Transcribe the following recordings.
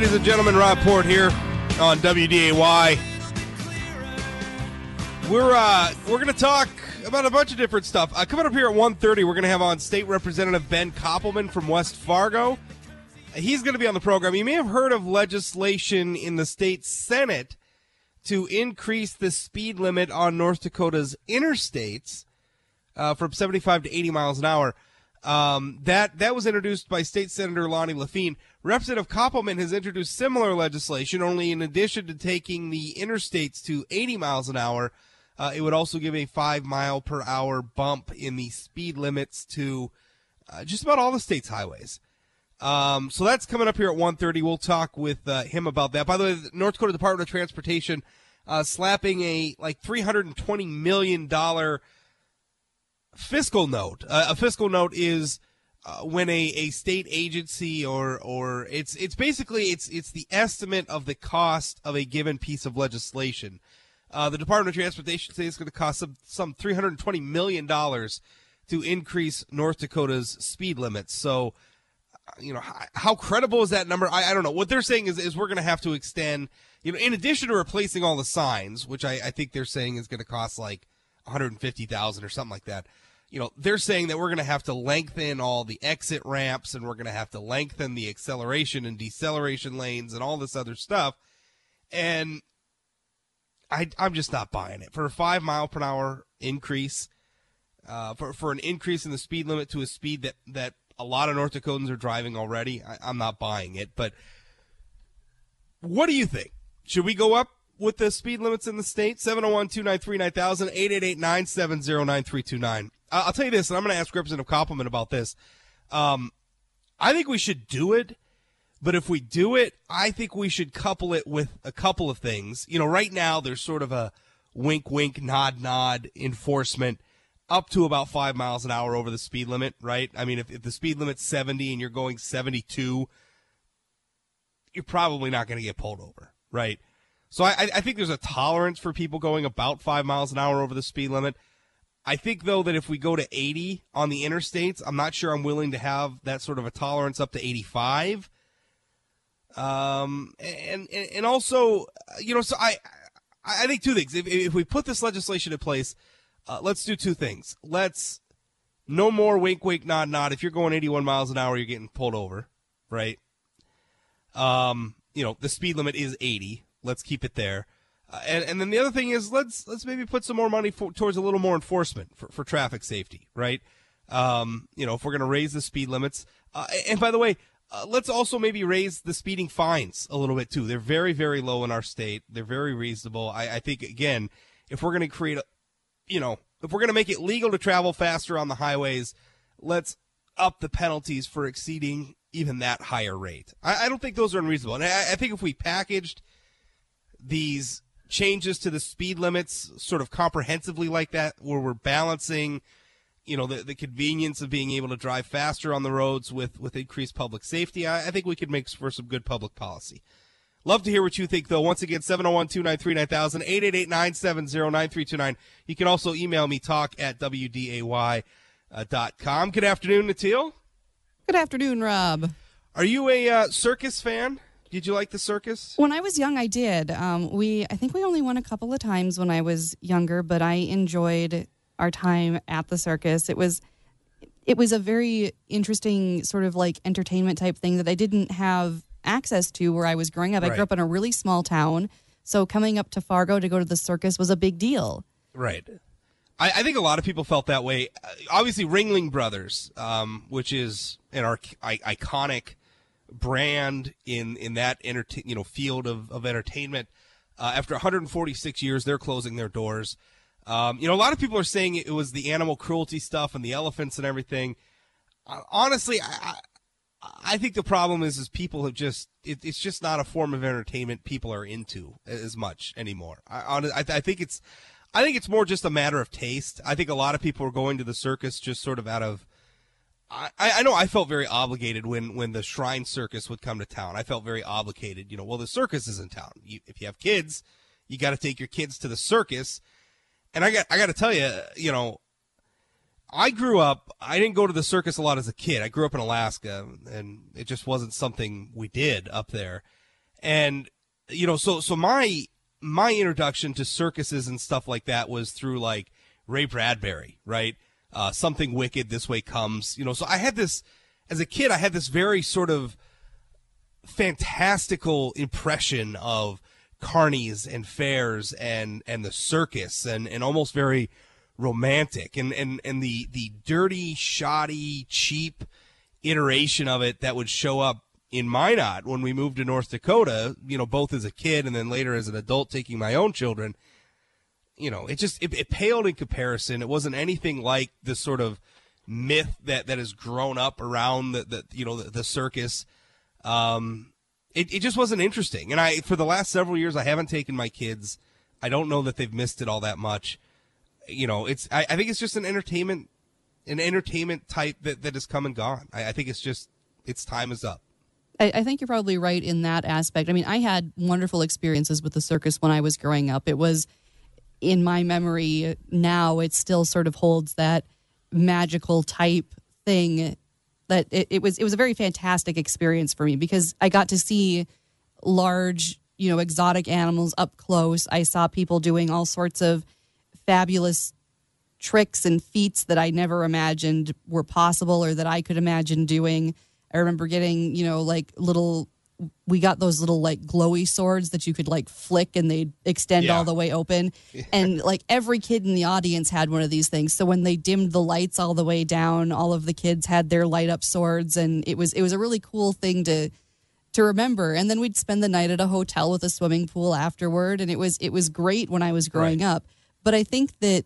Ladies and gentlemen. Rob Port here on WDAY. We're uh, we're to talk about a bunch of different stuff. Uh, coming up here at 1.30, we're to have on State Representative Ben Koppelman from West Fargo. He's to be on the program. You may have heard of legislation in the state Senate to increase the speed limit on North Dakota's interstates uh, from 75 to 80 miles an hour. Um, that that was introduced by State Senator Lonnie Laffen. Representative Koppelman has introduced similar legislation, only in addition to taking the interstates to 80 miles an hour, uh, it would also give a five mile per hour bump in the speed limits to uh, just about all the state's highways. Um, so that's coming up here at 1.30. We'll talk with uh, him about that. By the way, the North Dakota Department of Transportation uh, slapping a like $320 million fiscal note. Uh, a fiscal note is uh, when a, a state agency or or it's it's basically it's it's the estimate of the cost of a given piece of legislation. Uh, the Department of Transportation says it's going to cost some some 320 million dollars to increase North Dakota's speed limits. So, uh, you know, how, how credible is that number? I, I don't know. What they're saying is is we're going to have to extend. You know, in addition to replacing all the signs, which I, I think they're saying is going to cost like 150,000 or something like that. You know, they're saying that we're going to have to lengthen all the exit ramps and we're going to have to lengthen the acceleration and deceleration lanes and all this other stuff. And I, I'm just not buying it for a five mile per hour increase, uh, for, for an increase in the speed limit to a speed that, that a lot of North Dakotans are driving already. I, I'm not buying it, but what do you think? Should we go up with the speed limits in the state? 701-293-9000, 888-970-9329. I'll tell you this, and I'm going to ask Representative Koppelman about this. Um, I think we should do it, but if we do it, I think we should couple it with a couple of things. You know, right now there's sort of a wink, wink, nod, nod enforcement up to about five miles an hour over the speed limit, right? I mean, if, if the speed limit's 70 and you're going 72, you're probably not going to get pulled over, right? So I, I think there's a tolerance for people going about five miles an hour over the speed limit. I think though that if we go to 80 on the interstates, I'm not sure I'm willing to have that sort of a tolerance up to 85. Um, and, and, also, you know, so I, I think two things. If, if we put this legislation in place, uh, let's do two things. Let's no more wink, wink, nod, nod. If you're going 81 miles an hour, you're getting pulled over, right? Um, you know, the speed limit is 80. Let's keep it there. Uh, and, and then the other thing is let's let's maybe put some more money for, towards a little more enforcement for, for traffic safety, right? Um, you know, if we're going to raise the speed limits, uh, and by the way, uh, let's also maybe raise the speeding fines a little bit too. They're very very low in our state. They're very reasonable. I, I think again, if we're going to create, a, you know, if we're going to make it legal to travel faster on the highways, let's up the penalties for exceeding even that higher rate. I, I don't think those are unreasonable, and I, I think if we packaged these changes to the speed limits sort of comprehensively like that, where we're balancing, you know, the, the convenience of being able to drive faster on the roads with, with increased public safety, I, I think we could make for some good public policy. Love to hear what you think, though. Once again, 701 293 9000, 888 970 9329. You can also email me, talk at WDAY.com. Good afternoon, Natil. Good afternoon, Rob. Are you a uh, circus fan? Did you like the circus? When I was young, I did. Um, we, I think we only went a couple of times when I was younger, but I enjoyed our time at the circus. It was, it was a very interesting sort of like entertainment type thing that I didn't have access to where I was growing up. I grew up in a really small town, so coming up to Fargo to go to the circus was a big deal. Right. I, I think a lot of people felt that way. Uh, Obviously, Ringling Brothers, um, which is an arc- I- iconic brand in in that entertain you know field of of entertainment. Uh, after 146 years, they're closing their doors. Um, you know, a lot of people are saying it was the animal cruelty stuff and the elephants and everything. Uh, honestly, I, I, think the problem is is people have just it, it's just not a form of entertainment people are into as much anymore. I, I, I think it's I think it's more just a matter of taste. I think a lot of people are going to the circus just sort of out of. I, I know I felt very obligated when, when the Shrine Circus would come to town. I felt very obligated. You know, well, the circus is in town. You, if you have kids, you got to take your kids to the circus. And I got I got to tell you, you know, I grew up, I didn't go to the circus a lot as a kid. I grew up in Alaska and it just wasn't something we did up there. And, you know, so, so my, my introduction to circuses and stuff like that was through like Ray Bradbury, right? Uh, something wicked this way comes, you know, so I had this, as a kid, I had this very sort of fantastical impression of carnies and fairs and, and the circus and, and almost very, romantic. And, and, and the, the dirty, shoddy, cheap iteration of it that would show up in Minot when we moved to North Dakota, you know, both as a kid and then later as an adult taking my own children, you know, it just, it, it paled in comparison. It wasn't anything like the sort of myth that, that has grown up around the, the you know, the, the circus. Um, it, it just wasn't interesting. And I, for the last several years, I haven't taken my kids. I don't know that they've missed it all that much you know, it's I, I, think it's just an entertainment an entertainment type that, that has come and gone. I, I think it's just its time is up. I, I, think you're probably right in that aspect. I mean, I had wonderful experiences with the circus when I was growing up. It was in my memory now it still sort of holds that magical type thing that it, it was it was a very fantastic experience for me because I got to see large, you know, exotic animals up close. I saw people doing all sorts of fabulous tricks and feats that I never imagined were possible or that I could imagine doing. I remember getting, you know, like little we got those little like glowy swords that you could like flick and they'd extend yeah. all the way open. and like every kid in the audience had one of these things. So when they dimmed the lights all the way down, all of the kids had their light up swords and it was it was a really cool thing to to remember. And then we'd spend the night at a hotel with a swimming pool afterward and it was it was great when I was growing right. up. But I think that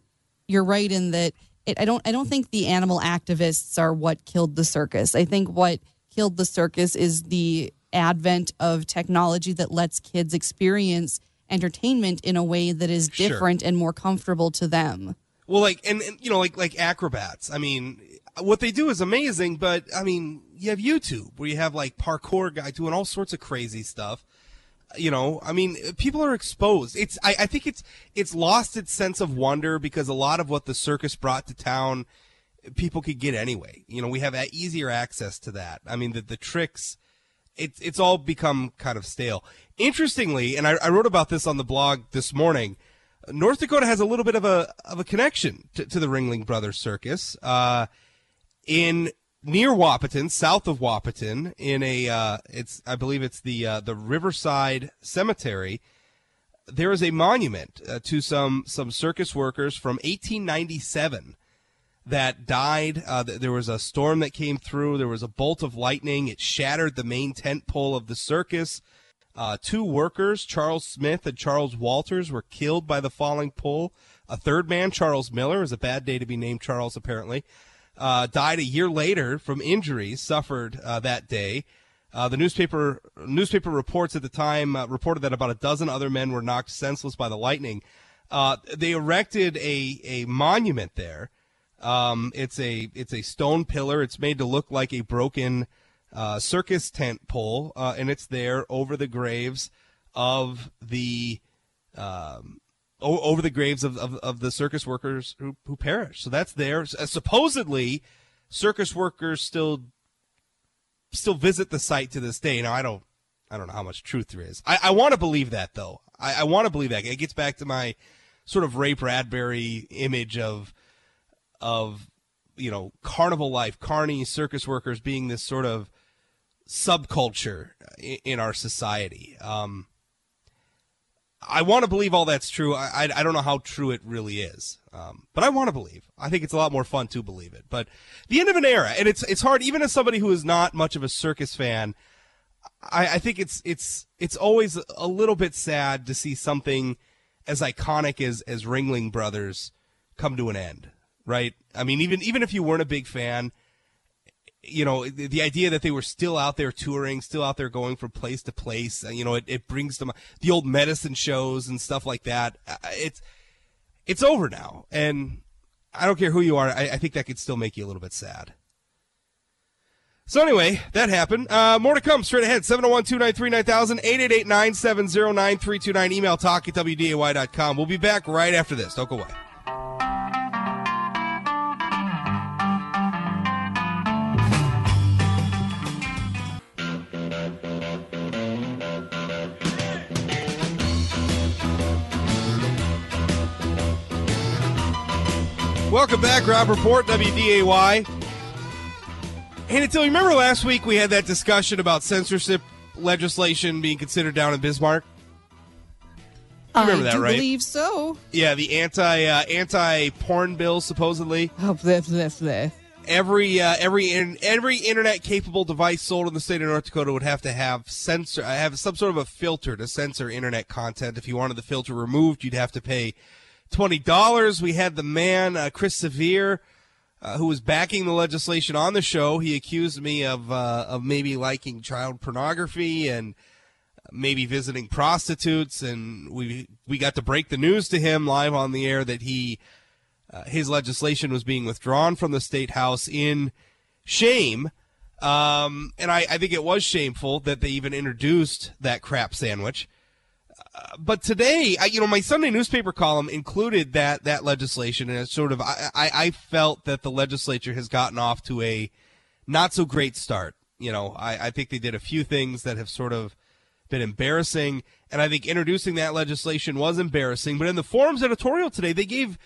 you're right in that it, I don't I don't think the animal activists are what killed the circus. I think what killed the circus is the advent of technology that lets kids experience entertainment in a way that is different sure. and more comfortable to them. Well, like and, and you know, like like acrobats. I mean, what they do is amazing, but I mean, you have YouTube where you have like parkour guy doing all sorts of crazy stuff you know i mean people are exposed it's I, I, think it's it's lost its sense of wonder because a lot of what the circus brought to town people could get anyway you know we have easier access to that i mean the, the tricks it's it's all become kind of stale interestingly and I, I wrote about this on the blog this morning north dakota has a little bit of a of a connection to, to the ringling brothers circus uh, in near Wahpeton, south of Wahpeton, in a uh, it's I believe it's the uh, the Riverside Cemetery. There is a monument uh, to some some circus workers from 1897 that died. Uh, there was a storm that came through. There was a bolt of lightning. It shattered the main tent pole of the circus. Uh, two workers, Charles Smith and Charles Walters, were killed by the falling pole. A third man, Charles Miller, is a bad day to be named Charles, apparently uh, died a year later from injuries suffered uh, that day. Uh, the newspaper newspaper reports at the time uh, reported that about a dozen other men were knocked senseless by the lightning. They erected a a monument there. Um, it's a it's a stone pillar. It's made to look like a broken uh, circus tent pole, and it's there over the graves of the um, over the graves of, of, of the circus workers who, who perished. So that's there. Uh, supposedly, circus workers still still visit the site to this day. Now I don't I don't know how much truth there is. I, I want to believe that though. I, I want to believe that. It gets back to my sort of Ray Bradbury image of of you know carnival life, carny circus workers being this sort of subculture in, in our society. Um, I want to believe all that's true. I, I, I, don't know how true it really is, um, but I want to believe. I think it's a lot more fun to believe it. But the end of an era, and it's it's hard even as somebody who is not much of a circus fan. I, I think it's it's it's always a little bit sad to see something as iconic as as Ringling Brothers come to an end, right? I mean, even even if you weren't a big fan, you know, the, the, idea that they were still out there touring, still out there going from place to place, uh, you know, it, it brings them the old medicine shows and stuff like that. Uh, it's, it's over now. And I don't care who you are. I, I think that could still make you a little bit sad. So anyway, that happened. Uh, more to come straight ahead. 701-293-9000, 888-970-9329. Email talk at WDAY.com. We'll be back right after this. Don't go away. Welcome back, Rob Port, WDAY. And until you remember last week we had that discussion about censorship legislation being considered down in Bismarck. You remember I that, right? believe so. Yeah, the anti uh, anti porn bill supposedly. Oh, bleh, bleh, bleh. Every uh, every in, every internet capable device sold in the state of North Dakota would have to have censor uh, have some sort of a filter to censor internet content. If you wanted the filter removed, you'd have to pay twenty dollars. We had the man uh, Chris Sevier. Uh, who was backing the legislation on the show? He accused me of uh, of maybe liking child pornography and maybe visiting prostitutes, and we we got to break the news to him live on the air that he uh, his legislation was being withdrawn from the state house in shame. Um, and I, I think it was shameful that they even introduced that crap sandwich. But today, I, you know, my Sunday newspaper column included that that legislation, and it's sort of I, I, I felt that the legislature has gotten off to a not so great start. You know, I, I think they did a few things that have sort of been embarrassing, and I think introducing that legislation was embarrassing. But in the forum's editorial today, they gave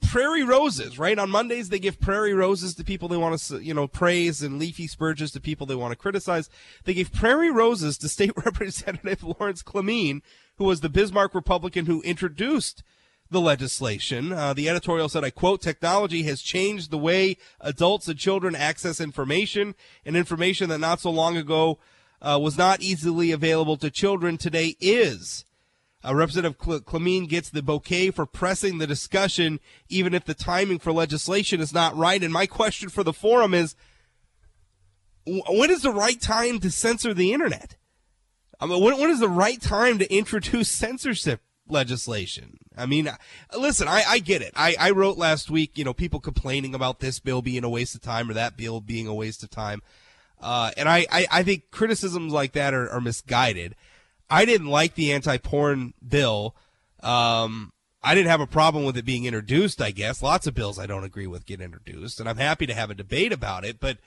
prairie roses, right? On Mondays, they give prairie roses to people they want to, you know, praise and leafy spurges to people they want to criticize. They gave prairie roses to State Representative Lawrence Klemin, who was the Bismarck Republican who introduced the legislation. Uh, the editorial said, I quote, technology has changed the way adults and children access information and information that not so long ago uh, was not easily available to children today is. Uh, Representative Cle- Klemin gets the bouquet for pressing the discussion, even if the timing for legislation is not right. And my question for the forum is, wh- when is the right time to censor the internet? I mean, when, when is the right time to introduce censorship legislation? I mean, uh, listen, I, I get it. I, I wrote last week, you know, people complaining about this bill being a waste of time or that bill being a waste of time. Uh, and I, I, I think criticisms like that are, are misguided. I didn't like the anti-porn bill. Um, I didn't have a problem with it being introduced. I guess lots of bills I don't agree with get introduced, and I'm happy to have a debate about it. But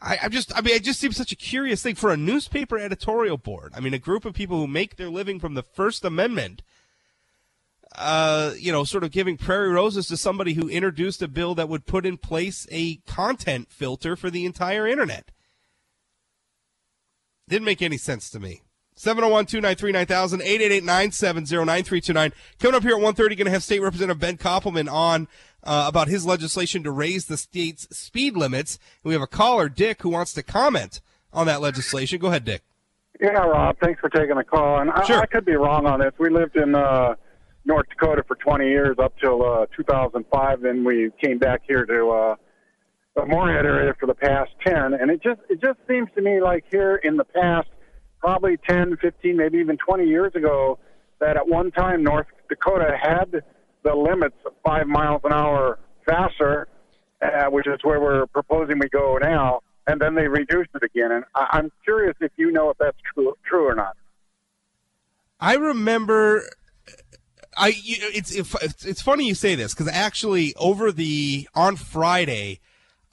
I, just, I mean, it just seems such a curious thing for a newspaper editorial board. I mean, a group of people who make their living from the First Amendment. Uh, you know, sort of giving prairie roses to somebody who introduced a bill that would put in place a content filter for the entire internet. Didn't make any sense to me. 701-293-9000, 888-970-9329. Coming up here at 1.30, going to have State Representative Ben Koppelman on uh, about his legislation to raise the state's speed limits. We have a caller, Dick, who wants to comment on that legislation. Go ahead, Dick. Yeah, Rob, thanks for taking the call. And I, Sure. I could be wrong on this. We lived in uh, North Dakota for 20 years up till uh, 2005. Then we came back here to uh, the Moorhead area for the past 10. And it just it just seems to me like here in the past, probably 10, 15, maybe even 20 years ago, that at one time North Dakota had the limits of five miles an hour faster, uh, which is where we're proposing we go now. And then they reduced it again. And I, I'm curious if you know if that's true, true or not. I remember. I it's it's it's funny you say this because actually over the on Friday,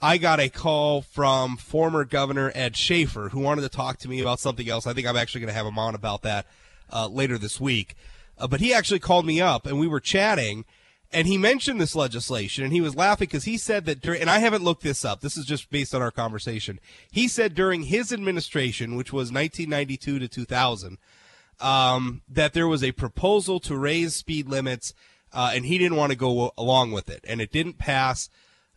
I got a call from former Governor Ed Schafer who wanted to talk to me about something else. I think I'm actually going to have him on about that uh, later this week. Uh, but he actually called me up and we were chatting, and he mentioned this legislation and he was laughing because he said that during, and I haven't looked this up. This is just based on our conversation. He said during his administration, which was 1992 to 2000 um, that there was a proposal to raise speed limits, uh, and he didn't want to go along with it, and it didn't pass.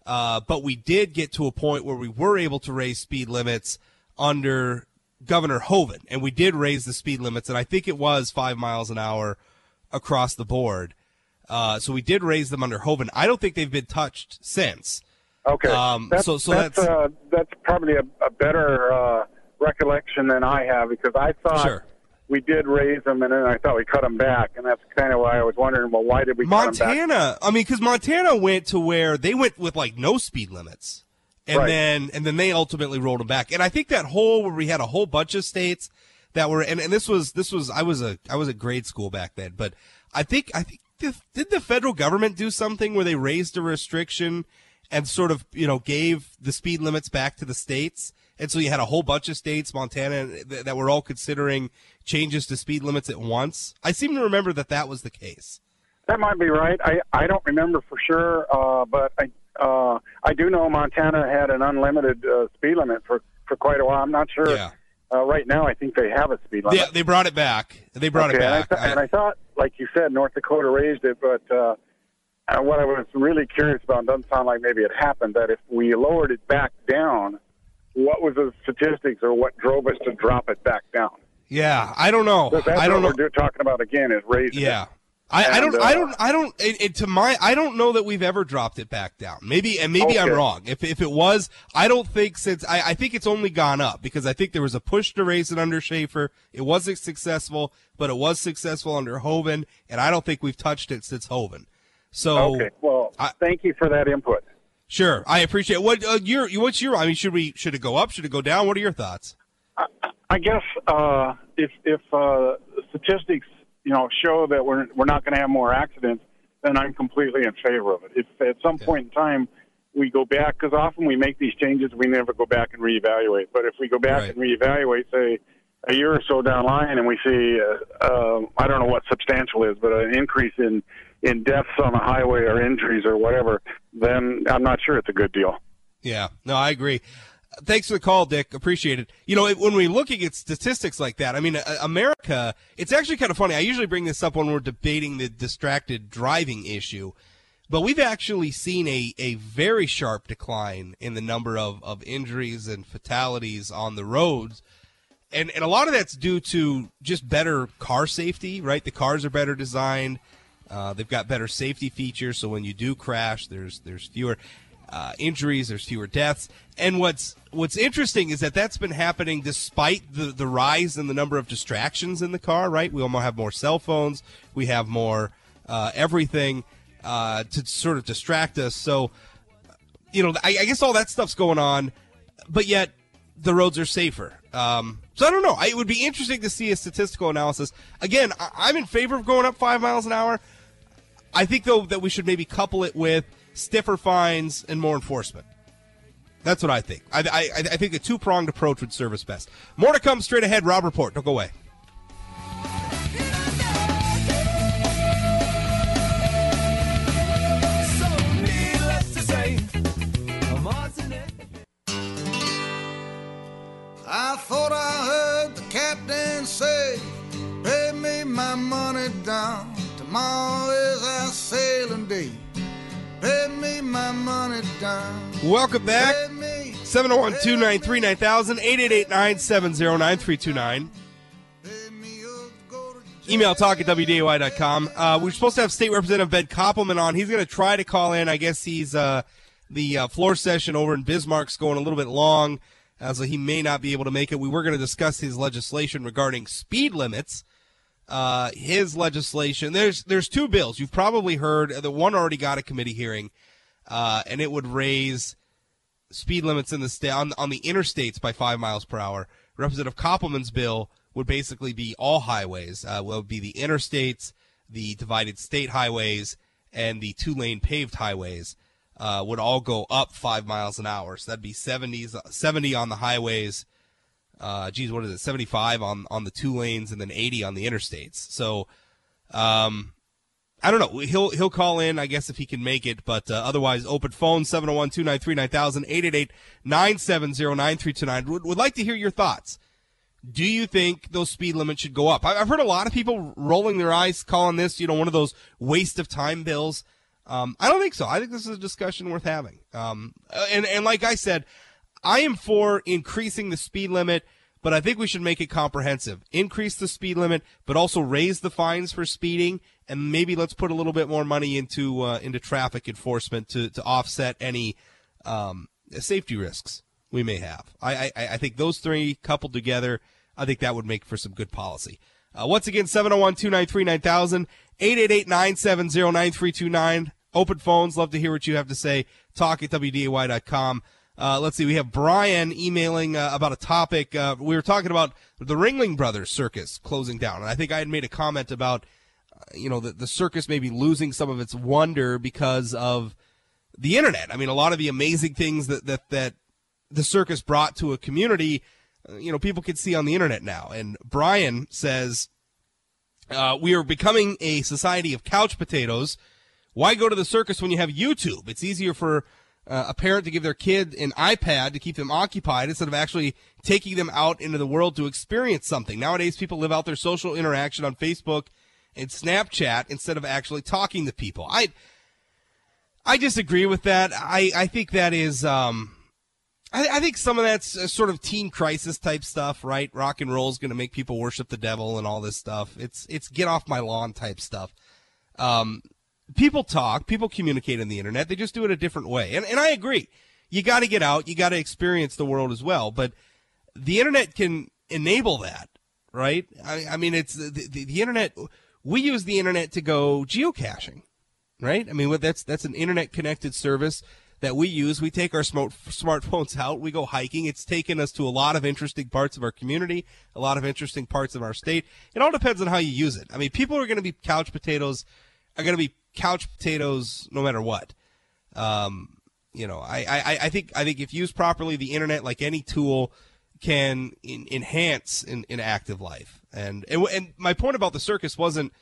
Uh, but we did get to a point where we were able to raise speed limits under Governor Hoeven, and we did raise the speed limits, and I think it was five miles an hour across the board. Uh, so we did raise them under Hoeven. I don't think they've been touched since. Okay. Um, that's, so- so that's that's- uh, that's probably a, a better uh, recollection than I have because I thought Sure. We did raise them and then I thought we cut them back, and that's kind of why I was wondering. Well, why did we cut them back? Montana, I mean, because Montana went to where they went with like no speed limits, and Right. then and then they ultimately rolled them back. And I think that whole where we had a whole bunch of states that were, and, and this was this was I was a I was at grade school back then, but I think I think the, did the federal government do something where they raised a restriction and sort of you know gave the speed limits back to the states. And so you had a whole bunch of states, Montana, th- that were all considering changes to speed limits at once. I seem to remember that that was the case. That might be right. I I don't remember for sure, uh, but I uh, I do know Montana had an unlimited uh, speed limit for for quite a while. I'm not sure. Yeah. Uh, right now, I think they have a speed limit. Yeah, they brought it back. They brought okay, it back. And I, th- and I thought, like you said, North Dakota raised it, but uh, what I was really curious about doesn't sound like maybe it happened. That if we lowered it back down, what was the statistics or what drove us to drop it back down? yeah, I don't know. That's I don't what know. we're talking about again is raising it. Yeah. I, I don't And, I uh, don't I don't it, it, to my I don't know that we've ever dropped it back down. Maybe and maybe I'm wrong. If if it was, I don't think since I, I think it's only gone up because I think there was a push to raise it under Schafer. It wasn't successful, but it was successful under Hoeven, and I don't think we've touched it since Hoeven. So Okay. Well, I- thank you for that input. Sure, I appreciate it. what uh, your what's your I mean should we should it go up? Should it go down? What are your thoughts? I guess uh, if if uh, statistics you know show that we're we're not going to have more accidents, then I'm completely in favor of it. If at some Okay. point in time we go back, because often we make these changes, we never go back and reevaluate. But if we go back Right. and reevaluate, say a year or so down the line, and we see uh, uh, I don't know what substantial is, but an increase in in deaths on the highway or injuries or whatever, then I'm not sure it's a good deal. Yeah, no, I agree. Thanks for the call, Dick. Appreciate it. You know, when we're looking at statistics like that, I mean, uh, America, it's actually kind of funny. I usually bring this up when we're debating the distracted driving issue, but we've actually seen a, a very sharp decline in the number of, of injuries and fatalities on the roads. And, and a lot of that's due to just better car safety, right? The cars are better designed. Uh, they've got better safety features, so when you do crash, there's there's fewer uh, injuries, there's fewer deaths. And what's what's interesting is that that's been happening despite the the rise in the number of distractions in the car. Right? We almost have more cell phones, we have more uh, everything uh, to sort of distract us. So, you know, I, I guess all that stuff's going on, but yet the roads are safer. Um, so I don't know. I, it would be interesting to see a statistical analysis. Again, I, I'm in favor of going up five miles an hour. I think though that we should maybe couple it with stiffer fines and more enforcement. That's what I think. I, I, I think a two pronged approach would serve us best. More to come straight ahead. Rob Port. Don't go away. I thought I heard the captain say, Pay me my money down. Tomorrow Welcome back. Pay 701 293 9000 888 970 9329. pay me or go to Email talk at WDAY.com. Uh, we we're supposed to have State Representative Ben Koppelman on. He's going to try to call in. I guess he's uh, the uh, floor session over in Bismarck's going a little bit long, uh, so he may not be able to make it. We were going to discuss his legislation regarding speed limits. Uh, his legislation. There's there's two bills. You've probably heard. The one already got a committee hearing, uh, and it would raise speed limits in the state on, on the interstates by five miles per hour. Representative Koppelman's bill would basically be all highways. Uh, would be the interstates, the divided state highways, and the two lane paved highways uh, would all go up five miles an hour. So that'd be 70s, 70 on the highways. Uh, geez, what is it? 75 on on the two lanes, and then 80 on the interstates. So, um, I don't know. He'll he'll call in, I guess, if he can make it. But uh, otherwise, open phone 701 293 9000 888 970 9329. Would would like to hear your thoughts. Do you think those speed limits should go up? I- I've heard a lot of people rolling their eyes, calling this, you know, one of those waste of time bills. Um, I don't think so. I think this is a discussion worth having. Um, and and like I said, I am for increasing the speed limit, but I think we should make it comprehensive. Increase the speed limit, but also raise the fines for speeding, and maybe let's put a little bit more money into uh, into traffic enforcement to to offset any um, safety risks we may have. I, I I think those three coupled together, I think that would make for some good policy. Uh, once again, 701 293 9000, 888 970 9329. Open phones. Love to hear what you have to say. Talk at WDAY.com. Uh, let's see. We have Brian emailing uh, about a topic. Uh, we were talking about the Ringling Brothers Circus closing down. And I think I had made a comment about, you know, the, the circus may be losing some of its wonder because of the internet. I mean, a lot of the amazing things that, that, that the circus brought to a community, uh, you know, people can see on the internet now. And Brian says, Uh, we are becoming a society of couch potatoes. Why go to the circus when you have YouTube? It's easier for uh, a parent to give their kid an iPad to keep them occupied instead of actually taking them out into the world to experience something. Nowadays, people live out their social interaction on Facebook and Snapchat instead of actually talking to people. I I disagree with that. I, I think that is um, I, I think some of that's uh, sort of teen crisis type stuff, right? Rock and roll is going to make people worship the devil and all this stuff. It's it's get off my lawn type stuff. Um, people talk, people communicate on the internet. They just do it a different way, and and I agree. You got to get out, you got to experience the world as well. But the internet can enable that, right? I, I mean, it's the, the, the internet. We use the internet to go geocaching, right? I mean, that's that's an internet connected service that we use. We take our smart smartphones out, we go hiking. It's taken us to a lot of interesting parts of our community, a lot of interesting parts of our state. It all depends on how you use it. I mean, people are going to be couch potatoes, are going to be couch potatoes no matter what. Um, you know, I, I, I think I think if used properly, the internet, like any tool, can in, enhance in, in active life. And, and and my point about the circus wasn't.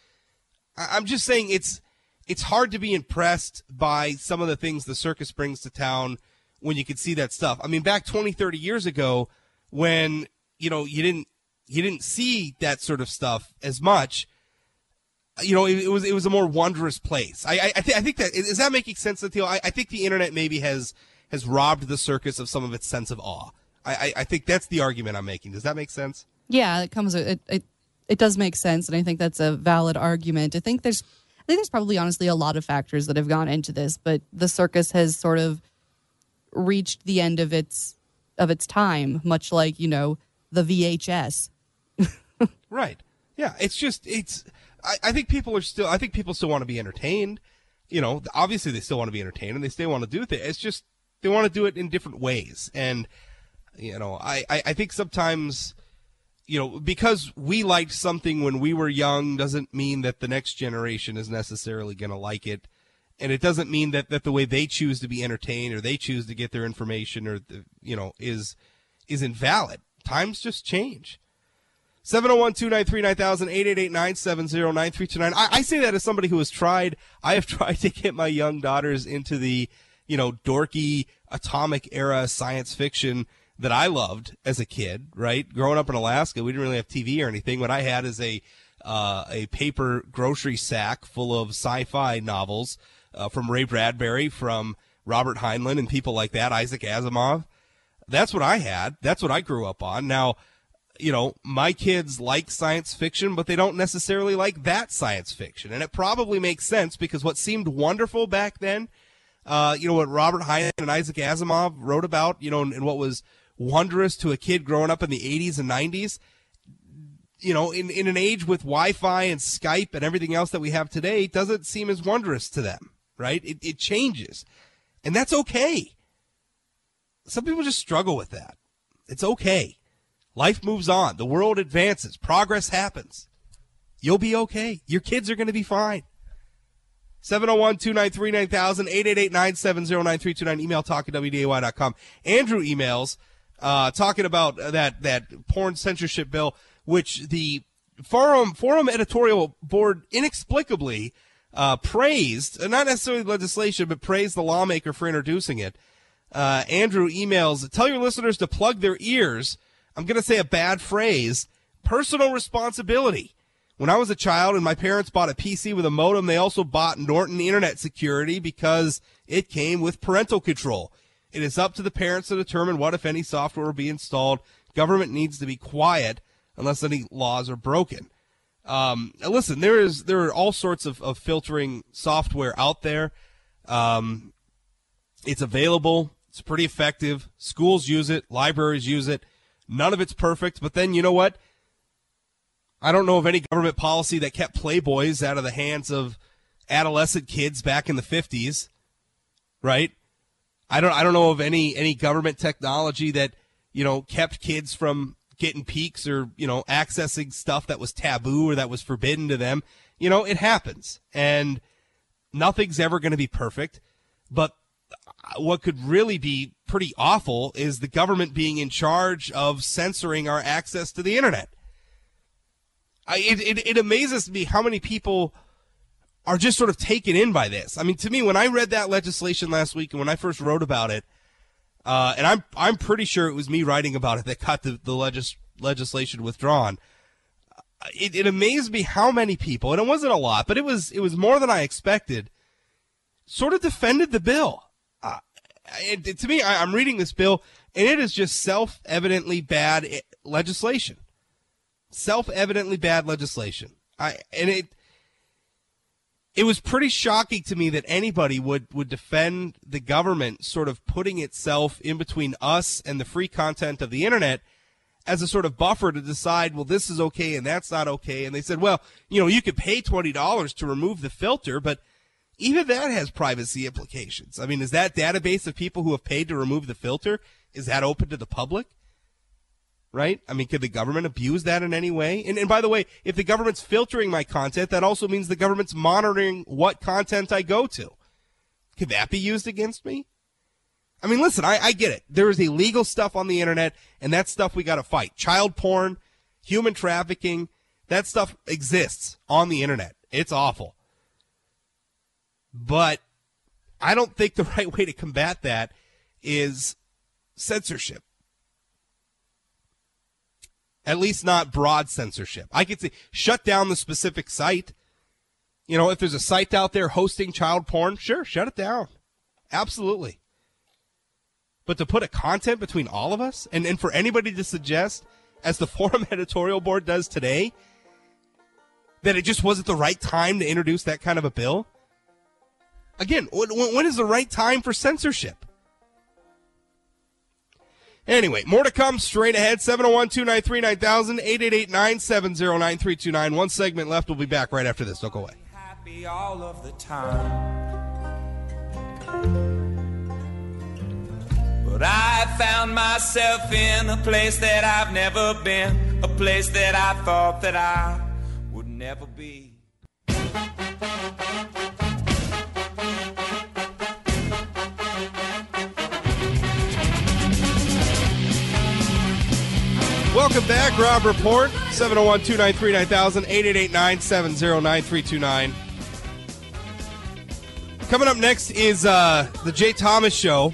I'm just saying it's it's hard to be impressed by some of the things the circus brings to town when you can see that stuff. I mean, back 20, 30 years ago, when you know you didn't you didn't see that sort of stuff as much. You know, it, it was it was a more wondrous place. I I, I, th- I think that is that making sense, Theo? I, I think the internet maybe has has robbed the circus of some of its sense of awe. I, I, I think that's the argument I'm making. Does that make sense? Yeah, it comes. It, it it does make sense, and I think that's a valid argument. I think there's, I think there's probably honestly a lot of factors that have gone into this, but the circus has sort of reached the end of its of its time, much like you know the VHS. Right. Yeah. It's just it's. I, I think people are still. I think people still want to be entertained. You know, obviously they still want to be entertained and they still want to do things. It's just they want to do it in different ways. And you know, I, I I think sometimes. You know, because we liked something when we were young doesn't mean that the next generation is necessarily going to like it. And it doesn't mean that, that the way they choose to be entertained or they choose to get their information or, the, you know, is, is invalid. Times just change. 701-293-9000, I, I say that as somebody who has tried, I have tried to get my young daughters into the, you know, dorky atomic era science fiction that I loved as a kid, right? Growing up in Alaska, we didn't really have TV or anything. What I had is a, uh, a paper grocery sack full of sci-fi novels, uh, from Ray Bradbury, from Robert Heinlein and people like that, Isaac Asimov. That's what I had. That's what I grew up on. Now, you know, my kids like science fiction, but they don't necessarily like that science fiction. And it probably makes sense because what seemed wonderful back then, uh, you know, what Robert Heinlein and Isaac Asimov wrote about, you know, and, and what was wondrous to a kid growing up in the 80s and 90s, you know, in, in an age with Wi-Fi and Skype and everything else that we have today, doesn't seem as wondrous to them, right? It, it changes. And that's okay. Some people just struggle with that. It's okay. Life moves on. The world advances. Progress happens. You'll be okay. Your kids are going to be fine. 701-293-9000, 888-970-9329, email talk at WDAY.com. Andrew emails, uh, talking about that, that porn censorship bill, which the forum, forum editorial board inexplicably, uh, praised, uh, not necessarily legislation, but praised the lawmaker for introducing it. Uh, Andrew emails, tell your listeners to plug their ears. I'm going to say a bad phrase. Personal responsibility. When I was a child and my parents bought a PC with a modem, they also bought Norton Internet Security because it came with parental control. It is up to the parents to determine what, if any, software will be installed. Government needs to be quiet unless any laws are broken. Um, listen, there is there are all sorts of, of filtering software out there. Um, it's available. It's pretty effective. Schools use it. Libraries use it. None of it's perfect, but then you know what? I don't know of any government policy that kept Playboys out of the hands of adolescent kids back in the 50s, right? I don't I don't know of any any government technology that, you know, kept kids from getting peaks or, you know, accessing stuff that was taboo or that was forbidden to them. You know, it happens. And nothing's ever going to be perfect, but uh, what could really be pretty awful is the government being in charge of censoring our access to the internet. I, it, it it amazes me how many people are just sort of taken in by this. I mean, to me, when I read that legislation last week and when I first wrote about it, uh, and I'm I'm pretty sure it was me writing about it that got the the legis- legislation withdrawn. It, it amazed me how many people, and it wasn't a lot, but it was it was more than I expected. Sort of defended the bill. Uh, it, to me, I, I'm reading this bill, and it is just self-evidently bad eh, legislation. Self-evidently bad legislation. I and it it was pretty shocking to me that anybody would would defend the government sort of putting itself in between us and the free content of the internet as a sort of buffer to decide well this is okay and that's not okay. And they said well you know you could pay $20 to remove the filter but even that has privacy implications. I mean is that database of people who have paid to remove the filter is that open to the public right? I mean, could the government abuse that in any way? And, and by the way, if the government's filtering my content, that also means the government's monitoring what content I go to. Could that be used against me? I mean, listen, I, I get it. There is illegal stuff on the internet, and that stuff we got to fight. Child porn, human trafficking, that stuff exists on the internet. It's awful. But I don't think the right way to combat that is censorship at least not broad censorship. I could say shut down the specific site. You know, if there's a site out there hosting child porn, sure, shut it down. Absolutely. But to put a content between all of us and, and for anybody to suggest, as the forum editorial board does today, that it just wasn't the right time to introduce that kind of a bill. Again, when, when is the right time for censorship? Anyway, more to come straight ahead. 701 293 9000, 888 970 9329. One segment left. We'll be back right after this. Don't go away. happy all of the time. But I found myself in a place that I've never been, a place that I thought that I would never be. Welcome back, Rob Port. 701 293 9000, 888 970 9329. Coming up next is uh, the Jay Thomas Show.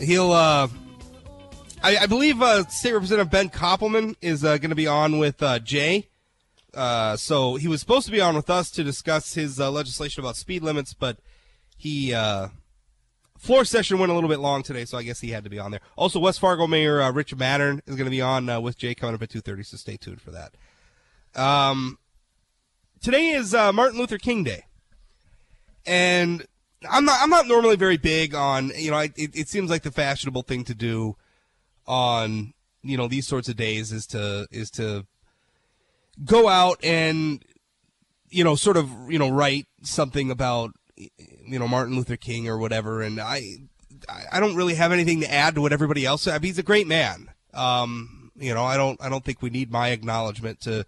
He'll, uh, I, I believe uh, State Representative Ben Koppelman is uh, going to be on with uh, Jay. Uh, so he was supposed to be on with us to discuss his uh, legislation about speed limits, but he uh, floor session went a little bit long today, so I guess he had to be on there. Also, West Fargo Mayor uh, Rich Mattern is going to be on uh, with Jay coming up at two thirty, so stay tuned for that. Um, today is uh, Martin Luther King Day, and I'm not I'm not normally very big on you know I, it, it seems like the fashionable thing to do on you know these sorts of days is to is to go out and you know sort of you know write something about you know Martin Luther King or whatever and I I don't really have anything to add to what everybody else said. He's a great man. Um, you know, I don't I don't think we need my acknowledgement to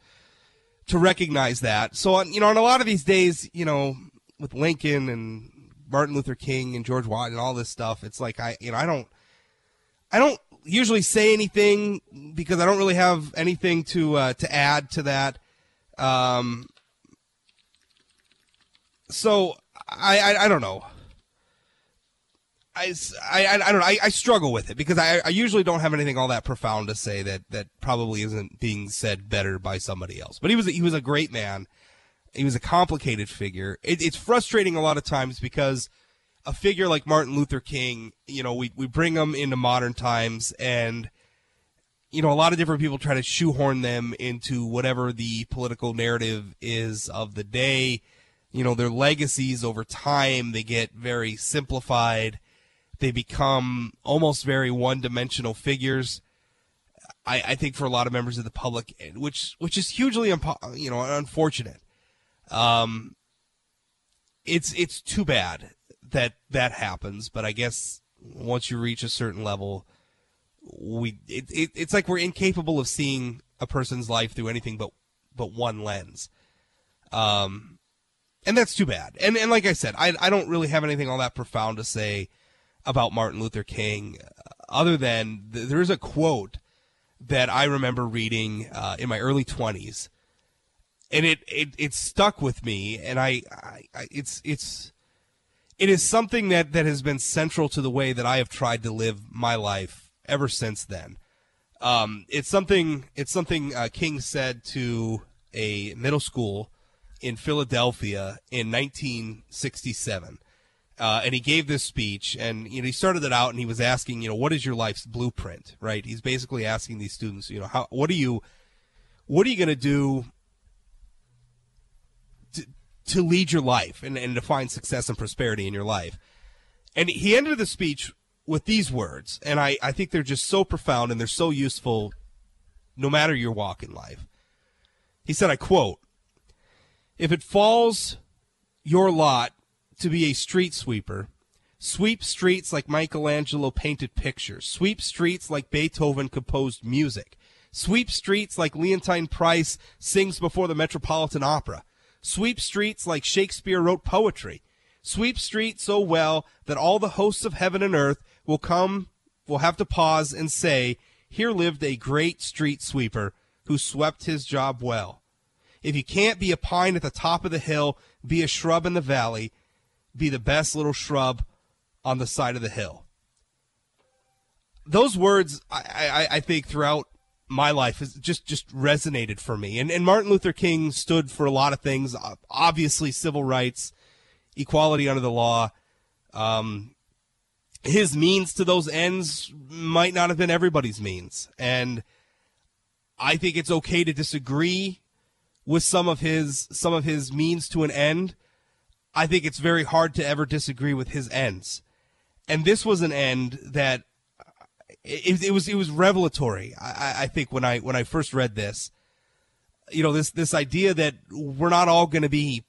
to recognize that. So you know on a lot of these days, you know, with Lincoln and Martin Luther King and George Washington and all this stuff, it's like I you know I don't I don't usually say anything because I don't really have anything to uh, to add to that. Um, so I, I I don't know. I, I, I don't know. I, I struggle with it because I, I usually don't have anything all that profound to say that, that probably isn't being said better by somebody else. But he was he was a great man. He was a complicated figure. It, it's frustrating a lot of times because a figure like Martin Luther King, you know, we, we bring him into modern times and, you know, a lot of different people try to shoehorn them into whatever the political narrative is of the day. You know, their legacies over time, they get very simplified. They become almost very one dimensional figures. I, I think for a lot of members of the public, which which is hugely impo- you know unfortunate. Um, it's it's too bad that that happens, but I guess once you reach a certain level, we it, it it's like we're incapable of seeing a person's life through anything but but one lens. Um, and that's too bad. And and like I said, I I don't really have anything all that profound to say about Martin Luther King, uh, other than th- there is a quote that I remember reading uh, in my early 20s. And it, it, it stuck with me, and I, I, I, it's, it's, it is something that, that has been central to the way that I have tried to live my life ever since then. Um, it's something, it's something uh, King said to a middle school in Philadelphia in 1967. Uh, and he gave this speech, and you know he started it out, and he was asking, you know, what is your life's blueprint, right? He's basically asking these students, you know, how, what are you, what are you going to do to, lead your life and, and to find success and prosperity in your life? And he ended the speech with these words, and I, I think they're just so profound and they're so useful, no matter your walk in life. He said, I quote, "If it falls your lot." to be a street sweeper. Sweep streets like Michelangelo painted pictures. Sweep streets like Beethoven composed music. Sweep streets like Leontyne Price sings before the Metropolitan Opera. Sweep streets like Shakespeare wrote poetry. Sweep streets so well that all the hosts of heaven and earth will come, will have to pause and say, Here lived a great street sweeper who swept his job well. If you can't be a pine at the top of the hill, be a shrub in the valley be the best little shrub on the side of the hill. Those words, I, I, I think, throughout my life has just just resonated for me. And and Martin Luther King stood for a lot of things. Obviously, civil rights, equality under the law. Um, his means to those ends might not have been everybody's means, and I think it's okay to disagree with some of his some of his means to an end. I think it's very hard to ever disagree with his ends. And this was an end that it, it was it was revelatory. I, I think when I when I first read this, you know this this idea that we're not all going to be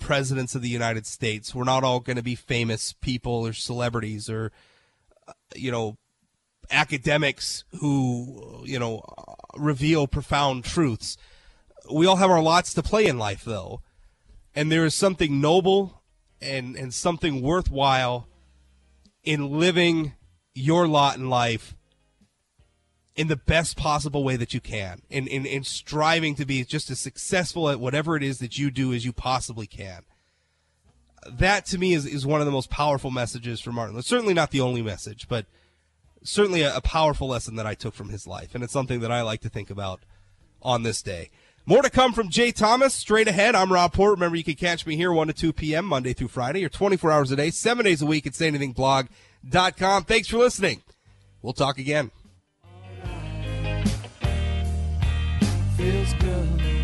presidents of the United States. We're not all going to be famous people or celebrities or uh, you know academics who you know reveal profound truths. We all have our lots to play in life though and there is something noble and, and something worthwhile in living your lot in life in the best possible way that you can, in, in, in striving to be just as successful at whatever it is that you do as you possibly can. That to me is, is one of the most powerful messages from Martin. Certainly not the only message, but certainly a, a powerful lesson that I took from his life. And it's something that I like to think about on this day. More to come from Jay Thomas straight ahead. I'm Rob Port. Remember, you can catch me here 1 to 2 p.m. Monday through Friday or 24 hours a day, seven days a week at sayanythingblog.com. Thanks for listening. We'll talk again. Feels good.